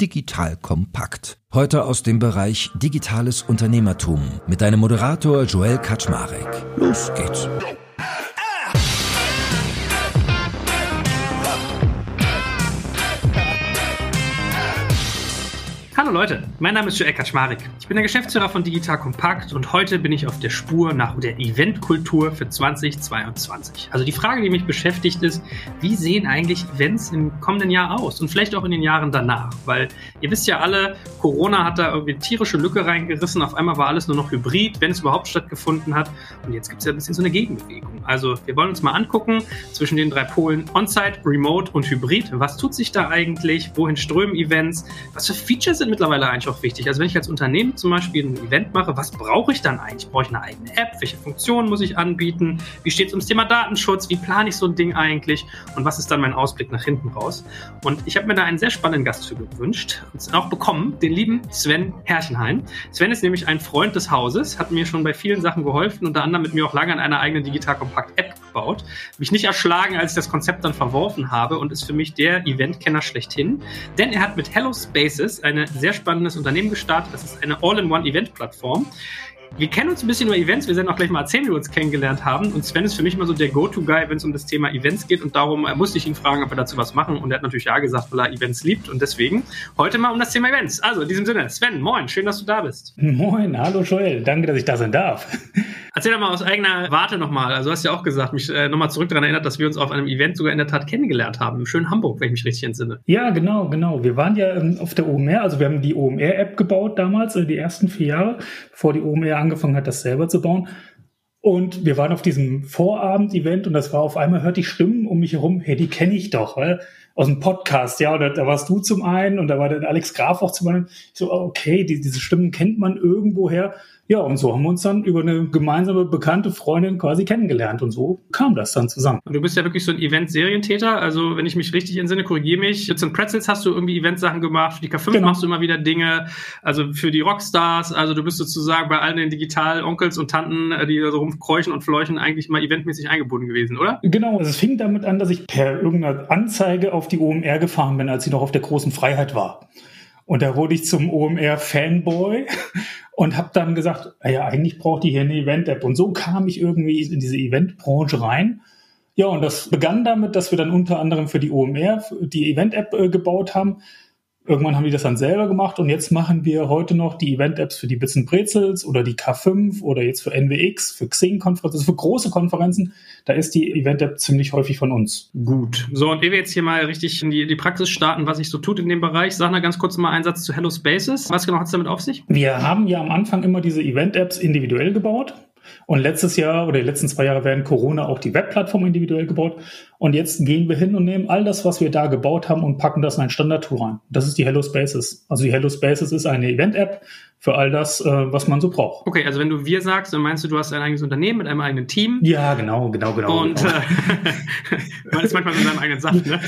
Digital Kompakt. Heute aus dem Bereich Digitales Unternehmertum mit deinem Moderator Joel Kaczmarek. Los geht's. Hallo Leute, mein Name ist Joel Kaczmarek. Ich bin der Geschäftsführer von Digital Compact und heute bin ich auf der Spur nach der Eventkultur für 2022. Also die Frage, die mich beschäftigt ist, wie sehen eigentlich Events im kommenden Jahr aus und vielleicht auch in den Jahren danach? Weil ihr wisst ja alle, Corona hat da irgendwie tierische Lücke reingerissen. Auf einmal war alles nur noch hybrid, wenn es überhaupt stattgefunden hat. Und jetzt gibt es ja ein bisschen so eine Gegenbewegung. Also wir wollen uns mal angucken zwischen den drei Polen On-Site, Remote und Hybrid. Was tut sich da eigentlich? Wohin strömen Events? Was für Features sind mittlerweile eigentlich auch wichtig. Also wenn ich als Unternehmen zum Beispiel ein Event mache, was brauche ich dann eigentlich? Brauche ich eine eigene App? Welche Funktionen muss ich anbieten? Wie steht es ums Thema Datenschutz? Wie plane ich so ein Ding eigentlich? Und was ist dann mein Ausblick nach hinten raus? Und ich habe mir da einen sehr spannenden Gast für gewünscht und auch bekommen, den lieben Sven Herrchenhain. Sven ist nämlich ein Freund des Hauses, hat mir schon bei vielen Sachen geholfen, unter anderem mit mir auch lange an einer eigenen Digital Compact App gebaut. Mich nicht erschlagen, als ich das Konzept dann verworfen habe und ist für mich der Eventkenner schlechthin, denn er hat mit Hello Spaces eine sehr spannendes Unternehmen gestartet. Das ist eine All-in-One-Event-Plattform. Wir kennen uns ein bisschen über Events. Wir werden auch gleich mal erzählen, wie wir uns kennengelernt haben. Und Sven ist für mich immer so der Go-To-Guy, wenn es um das Thema Events geht. Und darum äh, musste ich ihn fragen, ob wir dazu was machen. Und er hat natürlich ja gesagt, weil er Events liebt. Und deswegen heute mal um das Thema Events. Also in diesem Sinne, Sven, moin, schön, dass du da bist. Moin, hallo Joel, danke, dass ich da sein darf. Erzähl doch mal aus eigener Warte nochmal. Also du hast ja auch gesagt, mich äh, nochmal zurück daran erinnert, dass wir uns auf einem Event sogar in der Tat kennengelernt haben. Im schönen Hamburg, wenn ich mich richtig entsinne. Ja, genau, genau. Wir waren ja ähm, auf der OMR, also wir haben die OMR-App gebaut damals, äh, die ersten vier Jahre, bevor die OMR angefangen hat, das selber zu bauen. Und wir waren auf diesem Vorabend-Event und das war auf einmal, hörte ich Stimmen um mich herum, hey, die kenne ich doch, weil aus dem Podcast, ja, und da, da, warst du zum einen und da war der Alex Graf auch zum anderen. Ich so, okay, die, diese Stimmen kennt man irgendwoher. Ja, und so haben wir uns dann über eine gemeinsame bekannte Freundin quasi kennengelernt und so kam das dann zusammen. Und du bist ja wirklich so ein Event-Serientäter. Also, wenn ich mich richtig entsinne, korrigiere mich. Jetzt in Pretzels hast du irgendwie Eventsachen gemacht. Für die K5 genau. machst du immer wieder Dinge. Also für die Rockstars. Also du bist sozusagen bei allen den Digital-Onkels und Tanten, äh, die da so rumkräuchen und fleuchen, eigentlich mal eventmäßig eingebunden gewesen, oder? Genau. Also es fing damit an, dass ich per irgendeiner Anzeige auf die OMR gefahren bin, als sie noch auf der großen Freiheit war. Und da wurde ich zum OMR-Fanboy und habe dann gesagt, ja, eigentlich braucht die hier eine Event-App. Und so kam ich irgendwie in diese Event-Branche rein. Ja, und das begann damit, dass wir dann unter anderem für die OMR die Event-App äh, gebaut haben. Irgendwann haben die das dann selber gemacht und jetzt machen wir heute noch die Event-Apps für die Bits Brezels oder die K5 oder jetzt für NWX, für Xing-Konferenzen, also für große Konferenzen. Da ist die Event-App ziemlich häufig von uns. Gut. So, und ehe wir jetzt hier mal richtig in die, die Praxis starten, was sich so tut in dem Bereich, sag mal ganz kurz mal einen Satz zu Hello Spaces. Was genau hat es damit auf sich? Wir haben ja am Anfang immer diese Event-Apps individuell gebaut. Und letztes Jahr oder die letzten zwei Jahre während Corona auch die Webplattform individuell gebaut. Und jetzt gehen wir hin und nehmen all das, was wir da gebaut haben und packen das in ein Standardtool rein. Das ist die Hello Spaces. Also die Hello Spaces ist eine Event-App für all das, äh, was man so braucht. Okay, also wenn du wir sagst, dann meinst du, du hast ein eigenes Unternehmen mit einem eigenen Team. Ja, genau, genau, genau. Und genau. Äh, man ist manchmal in seinem eigenen Saft, ne?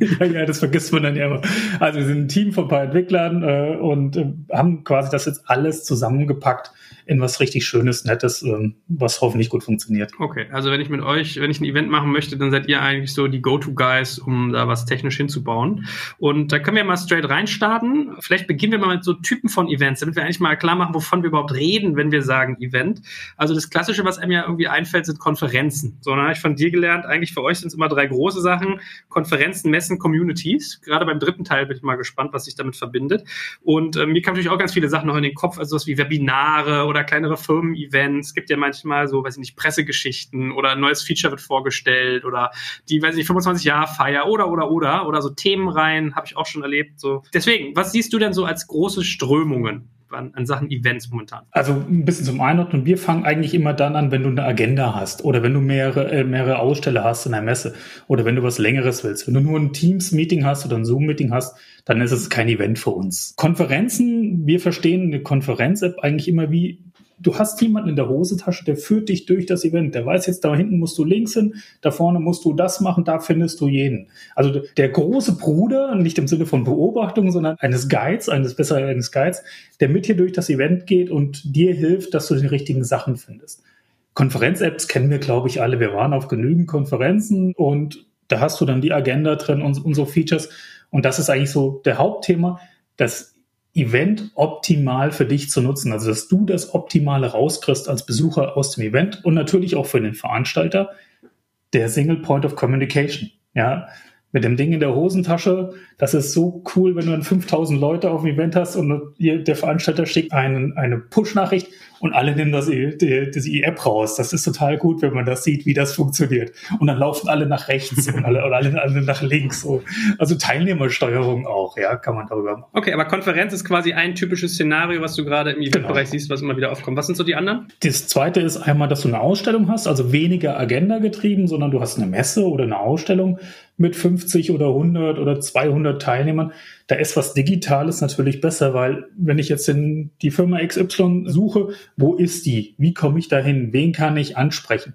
ja, ja, das vergisst man dann ja immer. Also wir sind ein Team von ein paar Entwicklern äh, und äh, haben quasi das jetzt alles zusammengepackt in was richtig Schönes, Nettes, ähm, was hoffentlich gut funktioniert. Okay, also wenn ich mit euch, wenn ich ein Event machen möchte, dann seid ihr eigentlich so die Go-To-Guys, um da was technisch hinzubauen. Und da können wir mal straight reinstarten. Vielleicht beginnen wir mal mit so Typen von Events, damit wir eigentlich mal klar machen, wovon wir überhaupt reden, wenn wir sagen Event. Also das Klassische, was einem ja irgendwie einfällt, sind Konferenzen. So, dann habe ich von dir gelernt, eigentlich für euch sind es immer drei große Sachen. Konferenzen, Messen, Communities. Gerade beim dritten Teil bin ich mal gespannt, was sich damit verbindet. Und äh, mir kamen natürlich auch ganz viele Sachen noch in den Kopf, also sowas wie Webinare oder kleinere Firmen-Events. Gibt ja manchmal so, weiß ich nicht, Pressegeschichten oder ein neues Feature wird vorgestellt oder die, weiß ich nicht, 25 Jahre Feier oder, oder, oder, oder so Themenreihen habe ich auch schon erlebt. So. Deswegen, was siehst du denn so als große Strömungen? An, an, Sachen Events momentan? Also ein bisschen zum Einordnen. Wir fangen eigentlich immer dann an, wenn du eine Agenda hast oder wenn du mehrere, äh, mehrere Aussteller hast in der Messe oder wenn du was Längeres willst. Wenn du nur ein Teams-Meeting hast oder ein Zoom-Meeting hast, dann ist es kein Event für uns. Konferenzen, wir verstehen eine Konferenz-App eigentlich immer wie du hast jemanden in der Hosentasche, der führt dich durch das Event. Der weiß jetzt, da hinten musst du links hin, da vorne musst du das machen, da findest du jeden. Also der große Bruder, nicht im Sinne von Beobachtung, sondern eines Guides, eines besser eines Guides, der mit dir durch das Event geht und dir hilft, dass du die richtigen Sachen findest. Konferenz-Apps kennen wir, glaube ich, alle. Wir waren auf genügend Konferenzen und da hast du dann die Agenda drin und, und so Features. Und das ist eigentlich so der Hauptthema. das Event optimal für dich zu nutzen. Also, dass du das Optimale rauskriegst als Besucher aus dem Event und natürlich auch für den Veranstalter der Single Point of Communication. Ja, mit dem Ding in der Hosentasche. Das ist so cool, wenn du dann 5000 Leute auf dem Event hast und der Veranstalter schickt einen, eine Push-Nachricht und alle nehmen das, die, die App raus. Das ist total gut, wenn man das sieht, wie das funktioniert. Und dann laufen alle nach rechts und alle, oder alle, alle nach links. So. Also Teilnehmersteuerung auch, ja, kann man darüber machen. Okay, aber Konferenz ist quasi ein typisches Szenario, was du gerade im Eventbereich genau. siehst, was immer wieder aufkommt. Was sind so die anderen? Das zweite ist einmal, dass du eine Ausstellung hast, also weniger Agenda getrieben, sondern du hast eine Messe oder eine Ausstellung mit 50 oder 100 oder 200 Teilnehmern. Da ist was Digitales natürlich besser, weil wenn ich jetzt in die Firma XY suche, wo ist die? Wie komme ich dahin? Wen kann ich ansprechen?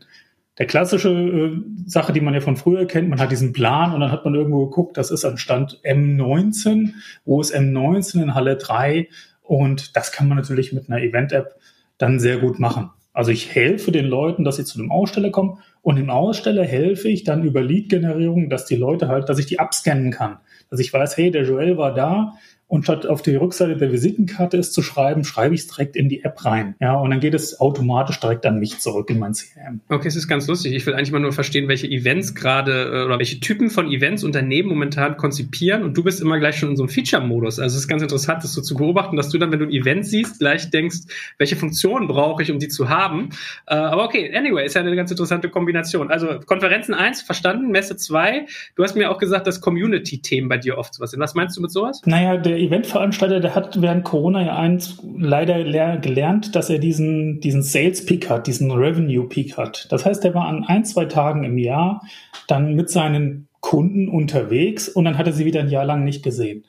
Der klassische äh, Sache, die man ja von früher kennt, man hat diesen Plan und dann hat man irgendwo geguckt, das ist an Stand M19, wo ist M19 in Halle 3 und das kann man natürlich mit einer Event-App dann sehr gut machen. Also ich helfe den Leuten, dass sie zu einem Aussteller kommen und dem Aussteller helfe ich dann über Lead-Generierung, dass die Leute halt, dass ich die abscannen kann. Dass ich weiß, hey, der Joel war da, und statt auf die Rückseite der Visitenkarte es zu schreiben, schreibe ich es direkt in die App rein. Ja, und dann geht es automatisch direkt an mich zurück in mein CRM. Okay, es ist ganz lustig. Ich will eigentlich mal nur verstehen, welche Events gerade äh, oder welche Typen von Events Unternehmen momentan konzipieren. Und du bist immer gleich schon in so einem Feature-Modus. Also es ist ganz interessant, das so zu beobachten, dass du dann, wenn du ein Event siehst, gleich denkst, welche Funktionen brauche ich, um die zu haben. Äh, aber okay, anyway, ist ja eine ganz interessante Kombination. Also Konferenzen 1, verstanden, Messe 2. Du hast mir auch gesagt, dass Community-Themen bei dir oft sowas sind. Was meinst du mit sowas? Naja, der der Eventveranstalter, der hat während Corona ja eins leider gelernt, dass er diesen, diesen Sales Peak hat, diesen Revenue Peak hat. Das heißt, er war an ein, zwei Tagen im Jahr dann mit seinen Kunden unterwegs und dann hat er sie wieder ein Jahr lang nicht gesehen.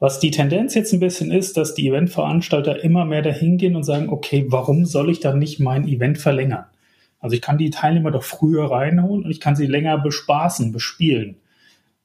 Was die Tendenz jetzt ein bisschen ist, dass die Eventveranstalter immer mehr dahin gehen und sagen, okay, warum soll ich dann nicht mein Event verlängern? Also ich kann die Teilnehmer doch früher reinholen und ich kann sie länger bespaßen, bespielen.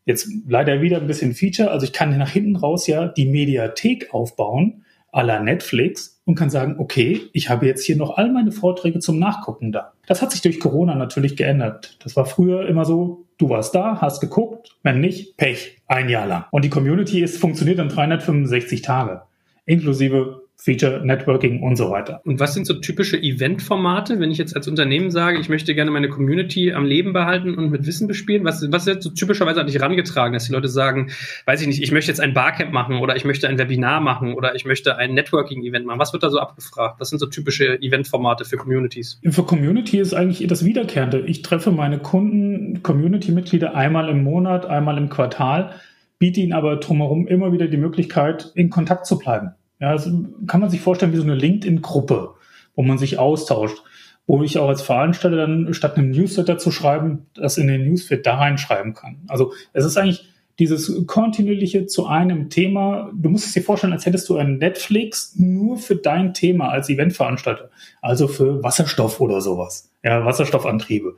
Jetzt leider wieder ein bisschen Feature. Also ich kann nach hinten raus ja die Mediathek aufbauen, à la Netflix, und kann sagen, okay, ich habe jetzt hier noch all meine Vorträge zum Nachgucken da. Das hat sich durch Corona natürlich geändert. Das war früher immer so, du warst da, hast geguckt, wenn nicht, Pech, ein Jahr lang. Und die Community ist, funktioniert dann 365 Tage, inklusive Feature, Networking und so weiter. Und was sind so typische Event-Formate, wenn ich jetzt als Unternehmen sage, ich möchte gerne meine Community am Leben behalten und mit Wissen bespielen? Was, was wird so typischerweise an dich herangetragen, dass die Leute sagen, weiß ich nicht, ich möchte jetzt ein Barcamp machen oder ich möchte ein Webinar machen oder ich möchte ein Networking-Event machen? Was wird da so abgefragt? Was sind so typische Event-Formate für Communities? Für Community ist eigentlich das Wiederkehrende. Ich treffe meine Kunden, Community-Mitglieder einmal im Monat, einmal im Quartal, biete ihnen aber drumherum immer wieder die Möglichkeit, in Kontakt zu bleiben. Ja, also kann man sich vorstellen wie so eine LinkedIn-Gruppe, wo man sich austauscht, wo ich auch als Veranstalter dann statt einem Newsletter zu schreiben, das in den Newsfeed da reinschreiben kann. Also es ist eigentlich dieses kontinuierliche zu einem Thema. Du musst es dir vorstellen, als hättest du ein Netflix nur für dein Thema als Eventveranstalter, also für Wasserstoff oder sowas, ja, Wasserstoffantriebe.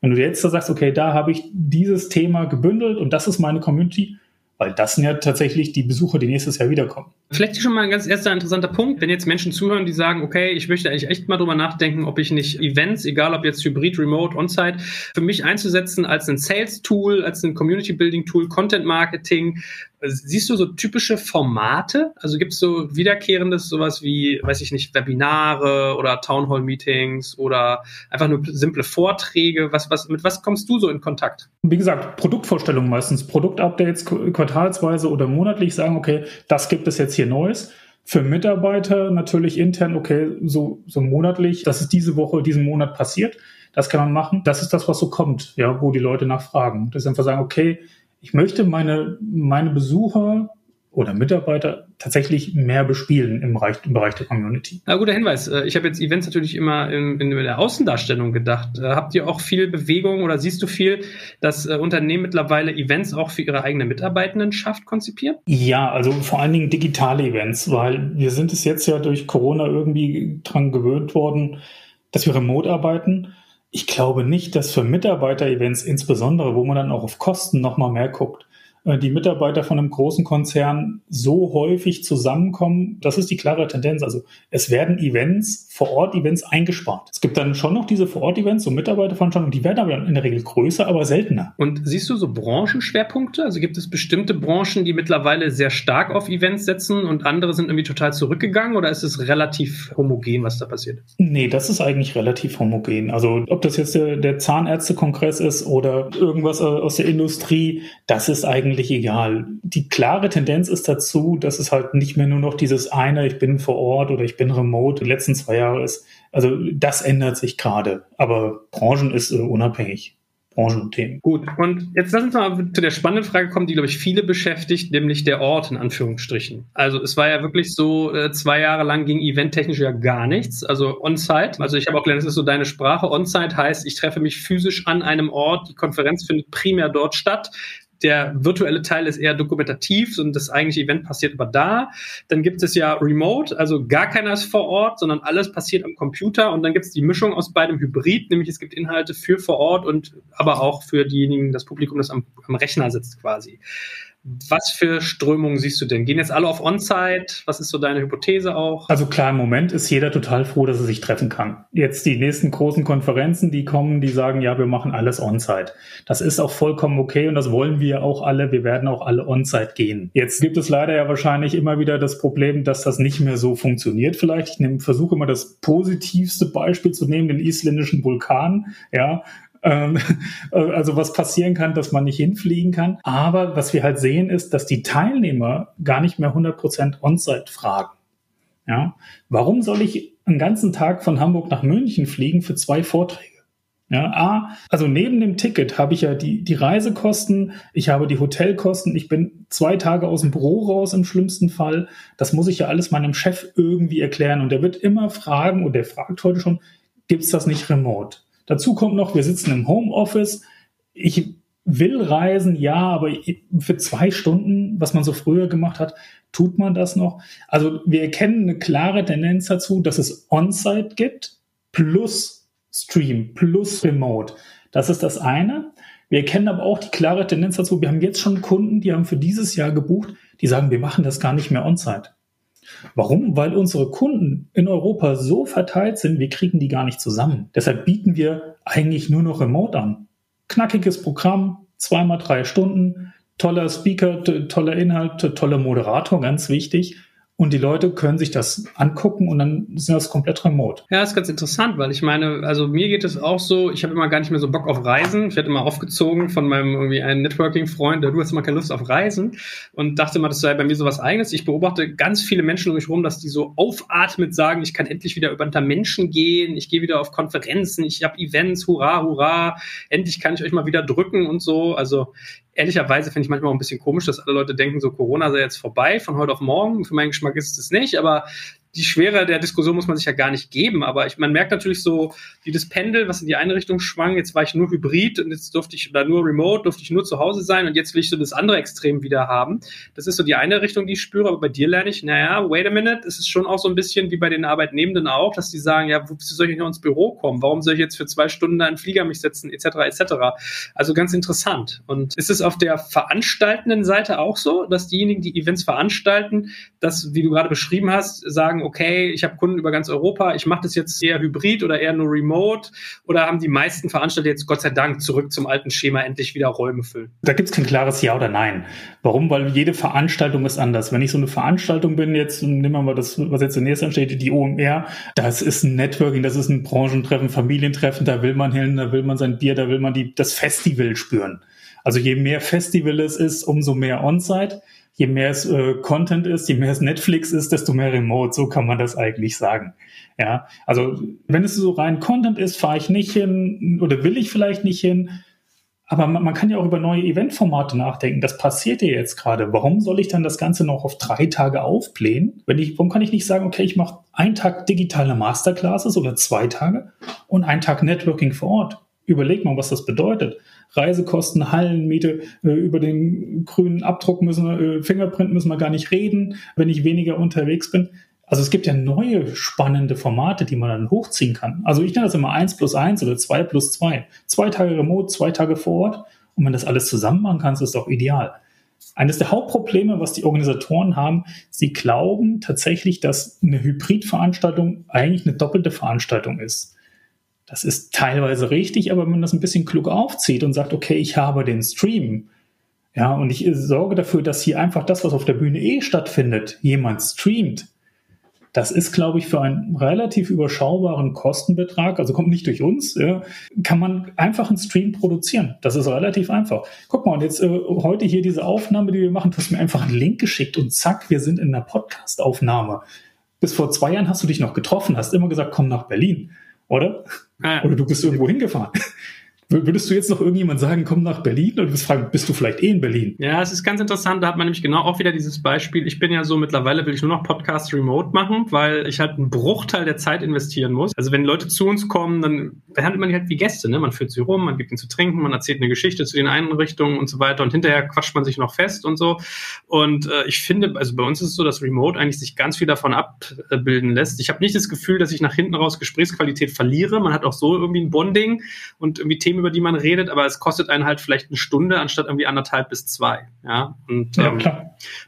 Wenn du jetzt da sagst, okay, da habe ich dieses Thema gebündelt und das ist meine Community, weil das sind ja tatsächlich die Besucher, die nächstes Jahr wiederkommen. Vielleicht schon mal ein ganz erster interessanter Punkt, wenn jetzt Menschen zuhören, die sagen, okay, ich möchte eigentlich echt mal drüber nachdenken, ob ich nicht Events, egal ob jetzt Hybrid, Remote, On-Site, für mich einzusetzen als ein Sales-Tool, als ein Community-Building-Tool, Content-Marketing, Siehst du so typische Formate? Also gibt es so wiederkehrendes, sowas wie, weiß ich nicht, Webinare oder Townhall-Meetings oder einfach nur simple Vorträge? Was, was, mit was kommst du so in Kontakt? Wie gesagt, Produktvorstellungen meistens, Produktupdates quartalsweise oder monatlich sagen, okay, das gibt es jetzt hier Neues. Für Mitarbeiter natürlich intern, okay, so, so monatlich, das ist diese Woche, diesen Monat passiert. Das kann man machen. Das ist das, was so kommt, ja, wo die Leute nachfragen. Das ist einfach sagen, okay, ich möchte meine, meine Besucher oder Mitarbeiter tatsächlich mehr bespielen im Bereich, im Bereich der Community. Na, guter Hinweis. Äh, ich habe jetzt Events natürlich immer in, in der Außendarstellung gedacht. Äh, habt ihr auch viel Bewegung oder siehst du viel, dass äh, Unternehmen mittlerweile Events auch für ihre eigene Mitarbeitendenschaft konzipieren? Ja, also vor allen Dingen digitale Events, weil wir sind es jetzt ja durch Corona irgendwie dran gewöhnt worden, dass wir remote arbeiten ich glaube nicht, dass für Mitarbeiter-Events insbesondere, wo man dann auch auf Kosten nochmal mehr guckt, die Mitarbeiter von einem großen Konzern so häufig zusammenkommen. Das ist die klare Tendenz. Also es werden Events, Vor-Ort-Events eingespart. Es gibt dann schon noch diese Vor-Ort-Events, so Mitarbeiterveranstaltungen, die werden aber in der Regel größer, aber seltener. Und siehst du so Branchenschwerpunkte? Also gibt es bestimmte Branchen, die mittlerweile sehr stark auf Events setzen und andere sind irgendwie total zurückgegangen oder ist es relativ homogen, was da passiert? Nee, das ist eigentlich relativ homogen. Also ob das jetzt der, der Zahnärztekongress ist oder irgendwas aus der Industrie, das ist eigentlich egal. Die klare Tendenz ist dazu, dass es halt nicht mehr nur noch dieses eine, ich bin vor Ort oder ich bin remote, die letzten zwei Jahre ist. Also das ändert sich gerade, aber Branchen ist äh, unabhängig. Branchenthemen. Gut, und jetzt lass uns mal zu der spannenden Frage kommen, die, glaube ich, viele beschäftigt, nämlich der Ort in Anführungsstrichen. Also es war ja wirklich so, äh, zwei Jahre lang ging eventtechnisch ja gar nichts, also on-site. Also ich habe auch gelernt, das ist so deine Sprache. On-site heißt, ich treffe mich physisch an einem Ort, die Konferenz findet primär dort statt der virtuelle Teil ist eher dokumentativ und das eigentliche Event passiert aber da. Dann gibt es ja Remote, also gar keiner ist vor Ort, sondern alles passiert am Computer und dann gibt es die Mischung aus beidem Hybrid, nämlich es gibt Inhalte für vor Ort und aber auch für diejenigen, das Publikum, das am, am Rechner sitzt quasi. Was für Strömungen siehst du denn? Gehen jetzt alle auf On-Site? Was ist so deine Hypothese auch? Also klar, im Moment ist jeder total froh, dass er sich treffen kann. Jetzt die nächsten großen Konferenzen, die kommen, die sagen, ja, wir machen alles On-Site. Das ist auch vollkommen okay und das wollen wir auch alle. Wir werden auch alle On-Site gehen. Jetzt gibt es leider ja wahrscheinlich immer wieder das Problem, dass das nicht mehr so funktioniert. Vielleicht ich versuche immer das positivste Beispiel zu nehmen, den isländischen Vulkan. Ja, ähm, also was passieren kann, dass man nicht hinfliegen kann. Aber was wir halt sehen, ist, dass die Teilnehmer gar nicht mehr 100% On-Site fragen. Ja, warum soll ich einen ganzen Tag von Hamburg nach München fliegen für zwei Vorträge? Ja, A, also neben dem Ticket habe ich ja die, die Reisekosten, ich habe die Hotelkosten, ich bin zwei Tage aus dem Büro raus im schlimmsten Fall. Das muss ich ja alles meinem Chef irgendwie erklären. Und der wird immer fragen, und der fragt heute schon, gibt's das nicht remote? Dazu kommt noch, wir sitzen im Homeoffice. Ich will reisen, ja, aber für zwei Stunden, was man so früher gemacht hat, tut man das noch. Also wir erkennen eine klare Tendenz dazu, dass es On-Site gibt plus Stream plus Remote. Das ist das eine. Wir erkennen aber auch die klare Tendenz dazu. Wir haben jetzt schon Kunden, die haben für dieses Jahr gebucht, die sagen, wir machen das gar nicht mehr On-Site. Warum? Weil unsere Kunden in Europa so verteilt sind, wir kriegen die gar nicht zusammen. Deshalb bieten wir eigentlich nur noch Remote an. Knackiges Programm, zweimal drei Stunden, toller Speaker, toller Inhalt, toller Moderator, ganz wichtig und die Leute können sich das angucken und dann sind das komplett remote. Ja, ist ganz interessant, weil ich meine, also mir geht es auch so, ich habe immer gar nicht mehr so Bock auf Reisen. Ich werde immer aufgezogen von meinem irgendwie einen Networking-Freund, du hast immer keine Lust auf Reisen und dachte mal, das sei bei mir so was eigenes. Ich beobachte ganz viele Menschen um mich rum, dass die so aufatmet sagen, ich kann endlich wieder über unter Menschen gehen, ich gehe wieder auf Konferenzen, ich habe Events, hurra, hurra, endlich kann ich euch mal wieder drücken und so. Also ehrlicherweise finde ich manchmal auch ein bisschen komisch, dass alle Leute denken, so Corona sei jetzt vorbei von heute auf morgen. Für meinen Geschmack ist es nicht, aber die Schwere der Diskussion muss man sich ja gar nicht geben, aber ich, man merkt natürlich so, wie das Pendel, was in die eine Richtung schwang, jetzt war ich nur Hybrid und jetzt durfte ich, oder nur Remote, durfte ich nur zu Hause sein und jetzt will ich so das andere Extrem wieder haben. Das ist so die eine Richtung, die ich spüre, aber bei dir lerne ich, naja, wait a minute, es ist schon auch so ein bisschen wie bei den Arbeitnehmenden auch, dass die sagen, ja, wieso soll ich noch ins Büro kommen? Warum soll ich jetzt für zwei Stunden da in den Flieger mich setzen, etc., etc.? Also ganz interessant. Und ist es auf der veranstaltenden Seite auch so, dass diejenigen, die Events veranstalten, das, wie du gerade beschrieben hast, sagen, okay, ich habe Kunden über ganz Europa, ich mache das jetzt eher hybrid oder eher nur remote? Oder haben die meisten Veranstalter jetzt Gott sei Dank zurück zum alten Schema endlich wieder Räume füllen? Da gibt es kein klares Ja oder Nein. Warum? Weil jede Veranstaltung ist anders. Wenn ich so eine Veranstaltung bin, jetzt nehmen wir mal das, was jetzt zunächst ansteht, die OMR, das ist ein Networking, das ist ein Branchentreffen, Familientreffen, da will man hin, da will man sein Bier, da will man die, das Festival spüren. Also je mehr Festival es ist, umso mehr On-Site je mehr es äh, Content ist, je mehr es Netflix ist, desto mehr Remote. So kann man das eigentlich sagen. Ja, also wenn es so rein Content ist, fahre ich nicht hin oder will ich vielleicht nicht hin. Aber man, man kann ja auch über neue Eventformate nachdenken. Das passiert ja jetzt gerade. Warum soll ich dann das Ganze noch auf drei Tage aufblähen? Wenn ich, warum kann ich nicht sagen, okay, ich mache einen Tag digitale Masterclasses oder zwei Tage und einen Tag Networking vor Ort? Überleg mal, was das bedeutet. Reisekosten, Hallenmiete, äh, über den grünen Abdruck müssen wir, äh, Fingerprint müssen wir gar nicht reden, wenn ich weniger unterwegs bin. Also es gibt ja neue spannende Formate, die man dann hochziehen kann. Also ich nenne das immer eins plus eins oder zwei plus zwei. Zwei Tage remote, zwei Tage vor Ort. Und wenn das alles zusammen machen kannst, ist doch ideal. eines der Hauptprobleme, was die Organisatoren haben, sie glauben tatsächlich, dass eine Hybridveranstaltung eigentlich eine doppelte Veranstaltung ist. Das ist teilweise richtig, aber wenn man das ein bisschen klug aufzieht und sagt, okay, ich habe den Stream, ja, und ich sorge dafür, dass hier einfach das, was auf der Bühne eh stattfindet, jemand streamt, das ist, glaube ich, für einen relativ überschaubaren Kostenbetrag, also kommt nicht durch uns, ja, kann man einfach einen Stream produzieren. Das ist relativ einfach. Guck mal, und jetzt äh, heute hier diese Aufnahme, die wir machen, du hast mir einfach einen Link geschickt und zack, wir sind in einer Podcast-Aufnahme. Bis vor zwei Jahren hast du dich noch getroffen, hast immer gesagt, komm nach Berlin, oder? Ja. Oder du bist irgendwo hingefahren. Würdest du jetzt noch irgendjemand sagen, komm nach Berlin? Bist, fragen, bist du vielleicht eh in Berlin? Ja, es ist ganz interessant. Da hat man nämlich genau auch wieder dieses Beispiel. Ich bin ja so, mittlerweile will ich nur noch Podcasts remote machen, weil ich halt einen Bruchteil der Zeit investieren muss. Also wenn Leute zu uns kommen, dann behandelt man die halt wie Gäste. Ne? Man führt sie rum, man gibt ihnen zu trinken, man erzählt eine Geschichte zu den Einrichtungen und so weiter. Und hinterher quatscht man sich noch fest und so. Und äh, ich finde, also bei uns ist es so, dass Remote eigentlich sich ganz viel davon abbilden lässt. Ich habe nicht das Gefühl, dass ich nach hinten raus Gesprächsqualität verliere. Man hat auch so irgendwie ein Bonding und irgendwie Themen über die man redet, aber es kostet einen halt vielleicht eine Stunde anstatt irgendwie anderthalb bis zwei. Ja, und ja, ähm,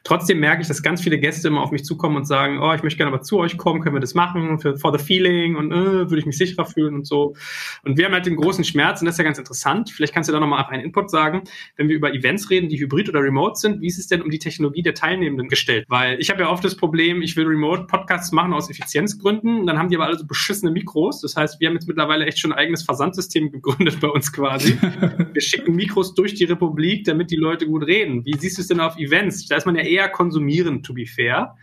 trotzdem merke ich, dass ganz viele Gäste immer auf mich zukommen und sagen, oh, ich möchte gerne aber zu euch kommen, können wir das machen für, for the feeling und äh, würde ich mich sicherer fühlen und so. Und wir haben halt den großen Schmerz und das ist ja ganz interessant. Vielleicht kannst du da nochmal einen Input sagen, wenn wir über Events reden, die hybrid oder remote sind, wie ist es denn um die Technologie der Teilnehmenden gestellt? Weil ich habe ja oft das Problem, ich will remote Podcasts machen aus Effizienzgründen, dann haben die aber alle so beschissene Mikros. Das heißt, wir haben jetzt mittlerweile echt schon ein eigenes Versandsystem gegründet bei uns quasi. Wir schicken Mikros durch die Republik, damit die Leute gut reden. Wie siehst du es denn auf Events? Da ist man ja eher konsumierend, to be fair.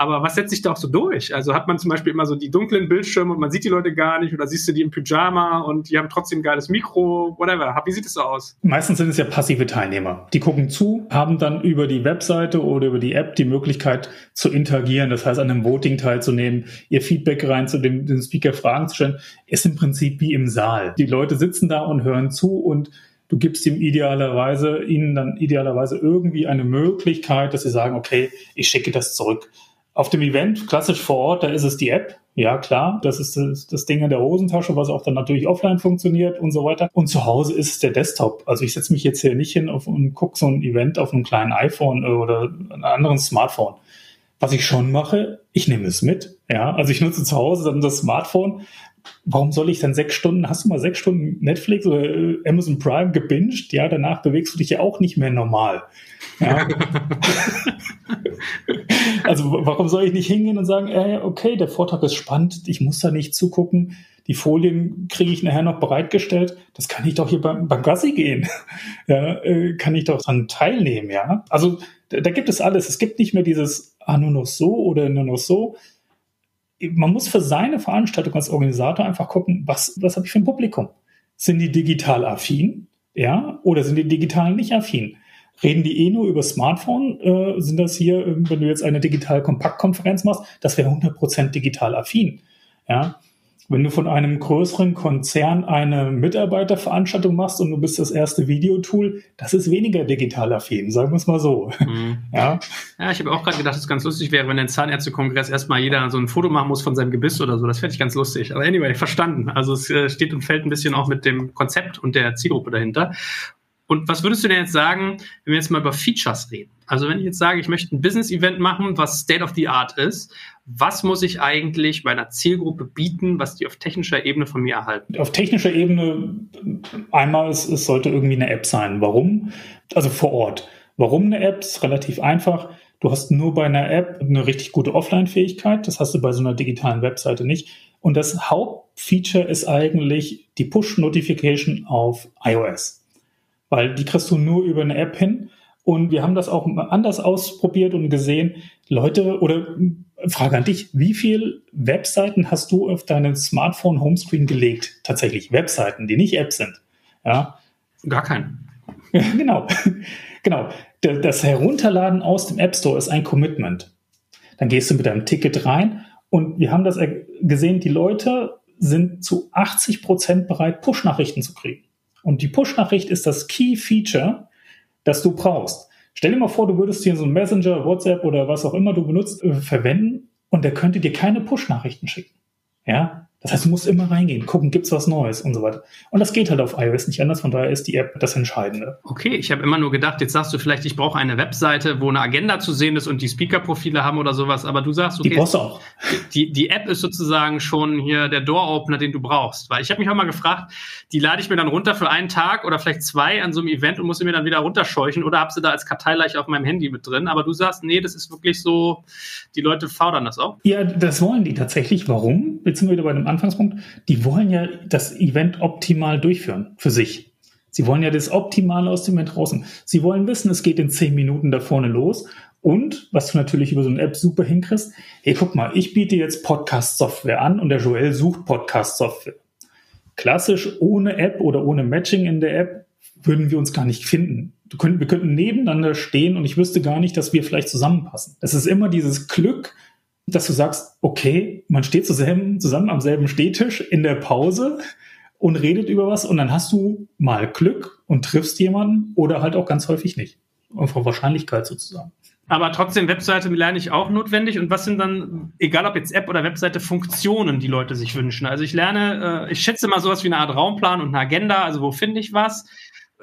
Aber was setzt sich da auch so durch? Also hat man zum Beispiel immer so die dunklen Bildschirme und man sieht die Leute gar nicht oder siehst du die im Pyjama und die haben trotzdem ein geiles Mikro, whatever. Wie sieht es so aus? Meistens sind es ja passive Teilnehmer. Die gucken zu, haben dann über die Webseite oder über die App die Möglichkeit zu interagieren, das heißt an einem Voting teilzunehmen, ihr Feedback rein zu dem, dem Speaker Fragen zu stellen. Ist im Prinzip wie im Saal. Die Leute sitzen da und hören zu und du gibst ihm idealerweise, ihnen dann idealerweise irgendwie eine Möglichkeit, dass sie sagen, okay, ich schicke das zurück. Auf dem Event, klassisch vor Ort, da ist es die App. Ja, klar, das ist das, das Ding in der Hosentasche, was auch dann natürlich offline funktioniert und so weiter. Und zu Hause ist es der Desktop. Also ich setze mich jetzt hier nicht hin auf und gucke so ein Event auf einem kleinen iPhone oder einem anderen Smartphone. Was ich schon mache, ich nehme es mit. Ja, also ich nutze zu Hause dann das Smartphone. Warum soll ich dann sechs Stunden, hast du mal sechs Stunden Netflix oder äh, Amazon Prime gebinged? Ja, danach bewegst du dich ja auch nicht mehr normal. Ja. also warum soll ich nicht hingehen und sagen, äh, okay, der Vortrag ist spannend, ich muss da nicht zugucken, die Folien kriege ich nachher noch bereitgestellt, das kann ich doch hier beim, beim Gassi gehen. ja, äh, kann ich doch dann teilnehmen, ja. Also da, da gibt es alles. Es gibt nicht mehr dieses, ah, nur noch so oder nur noch so. Man muss für seine Veranstaltung als Organisator einfach gucken, was, was habe ich für ein Publikum? Sind die digital affin? Ja, oder sind die digital nicht affin? Reden die eh nur über Smartphone? Äh, sind das hier, wenn du jetzt eine digital Kompaktkonferenz machst, das wäre 100% digital affin. Ja, wenn du von einem größeren Konzern eine Mitarbeiterveranstaltung machst und du bist das erste Videotool, das ist weniger digital affin, sagen wir es mal so. Mhm. Ja. ja, ich habe auch gerade gedacht, dass es ganz lustig wäre, wenn ein Zahnärztekongress erstmal jeder so ein Foto machen muss von seinem Gebiss oder so. Das fände ich ganz lustig. Aber anyway, verstanden. Also es äh, steht und fällt ein bisschen auch mit dem Konzept und der Zielgruppe dahinter. Und was würdest du denn jetzt sagen, wenn wir jetzt mal über Features reden? Also wenn ich jetzt sage, ich möchte ein Business-Event machen, was State of the Art ist, was muss ich eigentlich meiner Zielgruppe bieten, was die auf technischer Ebene von mir erhalten? Auf technischer Ebene einmal, es, es sollte irgendwie eine App sein. Warum? Also vor Ort. Warum eine App? Ist relativ einfach. Du hast nur bei einer App eine richtig gute Offline-Fähigkeit. Das hast du bei so einer digitalen Webseite nicht. Und das Hauptfeature ist eigentlich die Push-Notification auf iOS weil die kriegst du nur über eine App hin. Und wir haben das auch anders ausprobiert und gesehen, Leute, oder Frage an dich, wie viele Webseiten hast du auf deinen Smartphone Homescreen gelegt? Tatsächlich Webseiten, die nicht Apps sind. Ja. Gar keinen. genau. genau. Das Herunterladen aus dem App Store ist ein Commitment. Dann gehst du mit deinem Ticket rein und wir haben das gesehen, die Leute sind zu 80 Prozent bereit, Push-Nachrichten zu kriegen. Und die Push-Nachricht ist das Key-Feature, das du brauchst. Stell dir mal vor, du würdest hier so ein Messenger, WhatsApp oder was auch immer du benutzt, äh, verwenden und der könnte dir keine Push-Nachrichten schicken. Ja, Das heißt, du musst immer reingehen, gucken, gibt's was Neues und so weiter. Und das geht halt auf iOS nicht anders, von daher ist die App das Entscheidende. Okay, ich habe immer nur gedacht, jetzt sagst du vielleicht, ich brauche eine Webseite, wo eine Agenda zu sehen ist und die Speaker-Profile haben oder sowas, aber du sagst, okay, die brauchst du auch. Die, die App ist sozusagen schon hier der Door-Opener, den du brauchst. Weil ich habe mich auch mal gefragt, die lade ich mir dann runter für einen Tag oder vielleicht zwei an so einem Event und muss sie mir dann wieder runterscheuchen oder hab sie da als Karteileiche auf meinem Handy mit drin. Aber du sagst, nee, das ist wirklich so, die Leute fordern das auch. Ja, das wollen die tatsächlich. Warum? Jetzt sind wir wieder bei dem Anfangspunkt die wollen ja das Event optimal durchführen für sich. Sie wollen ja das Optimale aus dem Event draußen. Sie wollen wissen, es geht in zehn Minuten da vorne los. Und, was du natürlich über so eine App super hinkriegst, hey, guck mal, ich biete jetzt Podcast-Software an und der Joel sucht Podcast-Software. Klassisch ohne App oder ohne Matching in der App würden wir uns gar nicht finden. Wir könnten nebeneinander stehen und ich wüsste gar nicht, dass wir vielleicht zusammenpassen. Es ist immer dieses Glück, dass du sagst, okay, man steht zusammen, zusammen am selben Stehtisch in der Pause und redet über was und dann hast du mal Glück und triffst jemanden oder halt auch ganz häufig nicht. Von Wahrscheinlichkeit sozusagen. Aber trotzdem, Webseite lerne ich auch notwendig. Und was sind dann, egal ob jetzt App oder Webseite, Funktionen, die Leute sich wünschen? Also ich lerne, äh, ich schätze mal sowas wie eine Art Raumplan und eine Agenda. Also wo finde ich was?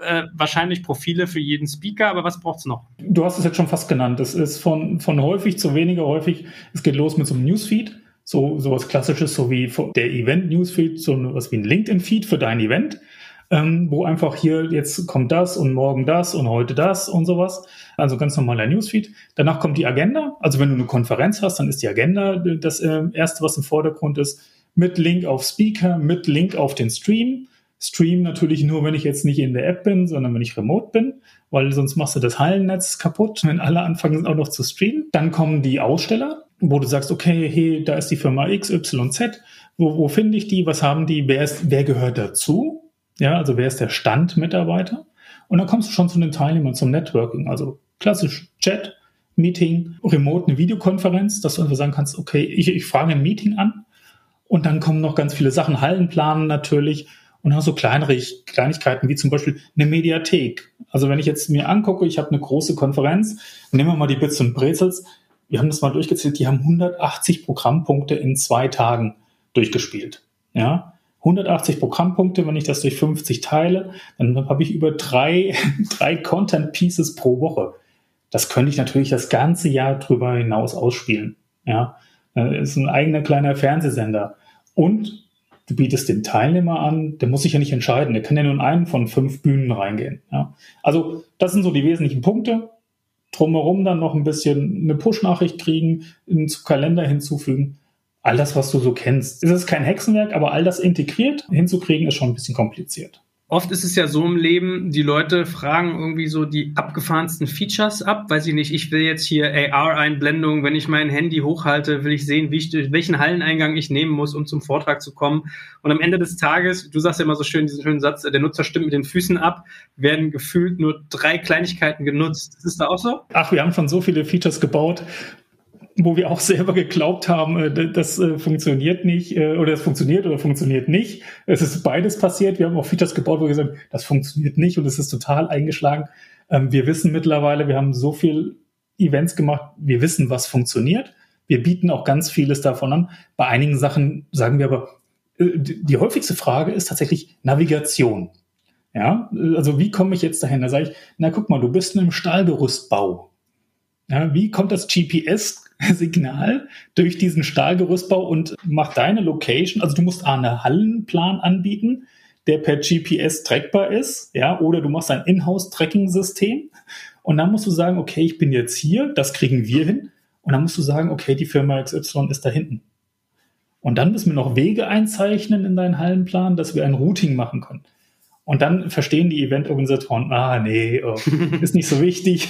Äh, wahrscheinlich Profile für jeden Speaker, aber was braucht es noch? Du hast es jetzt schon fast genannt. Es ist von, von häufig zu weniger häufig. Es geht los mit so einem Newsfeed, so sowas Klassisches, so wie der Event-Newsfeed, so was wie ein LinkedIn-Feed für dein Event. Ähm, wo einfach hier jetzt kommt das und morgen das und heute das und sowas. Also ganz normaler Newsfeed. Danach kommt die Agenda. Also wenn du eine Konferenz hast, dann ist die Agenda das äh, erste, was im Vordergrund ist, mit Link auf Speaker, mit Link auf den Stream. Stream natürlich nur, wenn ich jetzt nicht in der App bin, sondern wenn ich remote bin, weil sonst machst du das Hallennetz kaputt, wenn alle anfangen auch noch zu streamen. Dann kommen die Aussteller, wo du sagst, okay, hey, da ist die Firma XYZ, wo, wo finde ich die, was haben die, wer, ist, wer gehört dazu? Ja, also wer ist der Standmitarbeiter? Und dann kommst du schon zu den Teilnehmern, zum Networking, also klassisch Chat, Meeting, Remote, eine Videokonferenz, dass du einfach sagen kannst, okay, ich, ich frage ein Meeting an und dann kommen noch ganz viele Sachen, Hallenplanen natürlich, und auch so kleinere Kleinigkeiten wie zum Beispiel eine Mediathek. Also wenn ich jetzt mir angucke, ich habe eine große Konferenz, nehmen wir mal die Bits und Brezels, wir haben das mal durchgezählt, die haben 180 Programmpunkte in zwei Tagen durchgespielt. Ja, 180 Programmpunkte, wenn ich das durch 50 teile, dann habe ich über drei, drei Content Pieces pro Woche. Das könnte ich natürlich das ganze Jahr drüber hinaus ausspielen. Ja, das ist ein eigener kleiner Fernsehsender. Und du bietest den Teilnehmer an, der muss sich ja nicht entscheiden, der kann ja nur in einen von fünf Bühnen reingehen. Ja. Also das sind so die wesentlichen Punkte. Drumherum dann noch ein bisschen eine Push-Nachricht kriegen, einen Kalender hinzufügen. All das, was du so kennst. Es ist kein Hexenwerk, aber all das integriert hinzukriegen, ist schon ein bisschen kompliziert. Oft ist es ja so im Leben, die Leute fragen irgendwie so die abgefahrensten Features ab. Weiß ich nicht, ich will jetzt hier AR-Einblendung, wenn ich mein Handy hochhalte, will ich sehen, wie ich, welchen Halleneingang ich nehmen muss, um zum Vortrag zu kommen. Und am Ende des Tages, du sagst ja immer so schön diesen schönen Satz, der Nutzer stimmt mit den Füßen ab, werden gefühlt nur drei Kleinigkeiten genutzt. Ist das da auch so? Ach, wir haben schon so viele Features gebaut wo wir auch selber geglaubt haben, äh, das äh, funktioniert nicht äh, oder es funktioniert oder funktioniert nicht. Es ist beides passiert. Wir haben auch Features gebaut, wo wir gesagt haben, das funktioniert nicht und es ist total eingeschlagen. Ähm, wir wissen mittlerweile, wir haben so viel Events gemacht, wir wissen, was funktioniert. Wir bieten auch ganz vieles davon an. Bei einigen Sachen sagen wir aber, die häufigste Frage ist tatsächlich Navigation. Ja, also wie komme ich jetzt dahin? Da sage ich, na guck mal, du bist in einem Stahlgerüstbau. Ja, wie kommt das GPS-Signal durch diesen Stahlgerüstbau und macht deine Location, also du musst einen Hallenplan anbieten, der per GPS trackbar ist, ja, oder du machst ein Inhouse-Tracking-System und dann musst du sagen, okay, ich bin jetzt hier, das kriegen wir hin und dann musst du sagen, okay, die Firma XY ist da hinten. Und dann müssen wir noch Wege einzeichnen in deinen Hallenplan, dass wir ein Routing machen können. Und dann verstehen die Eventorganisatoren, ah, nee, oh, ist nicht so wichtig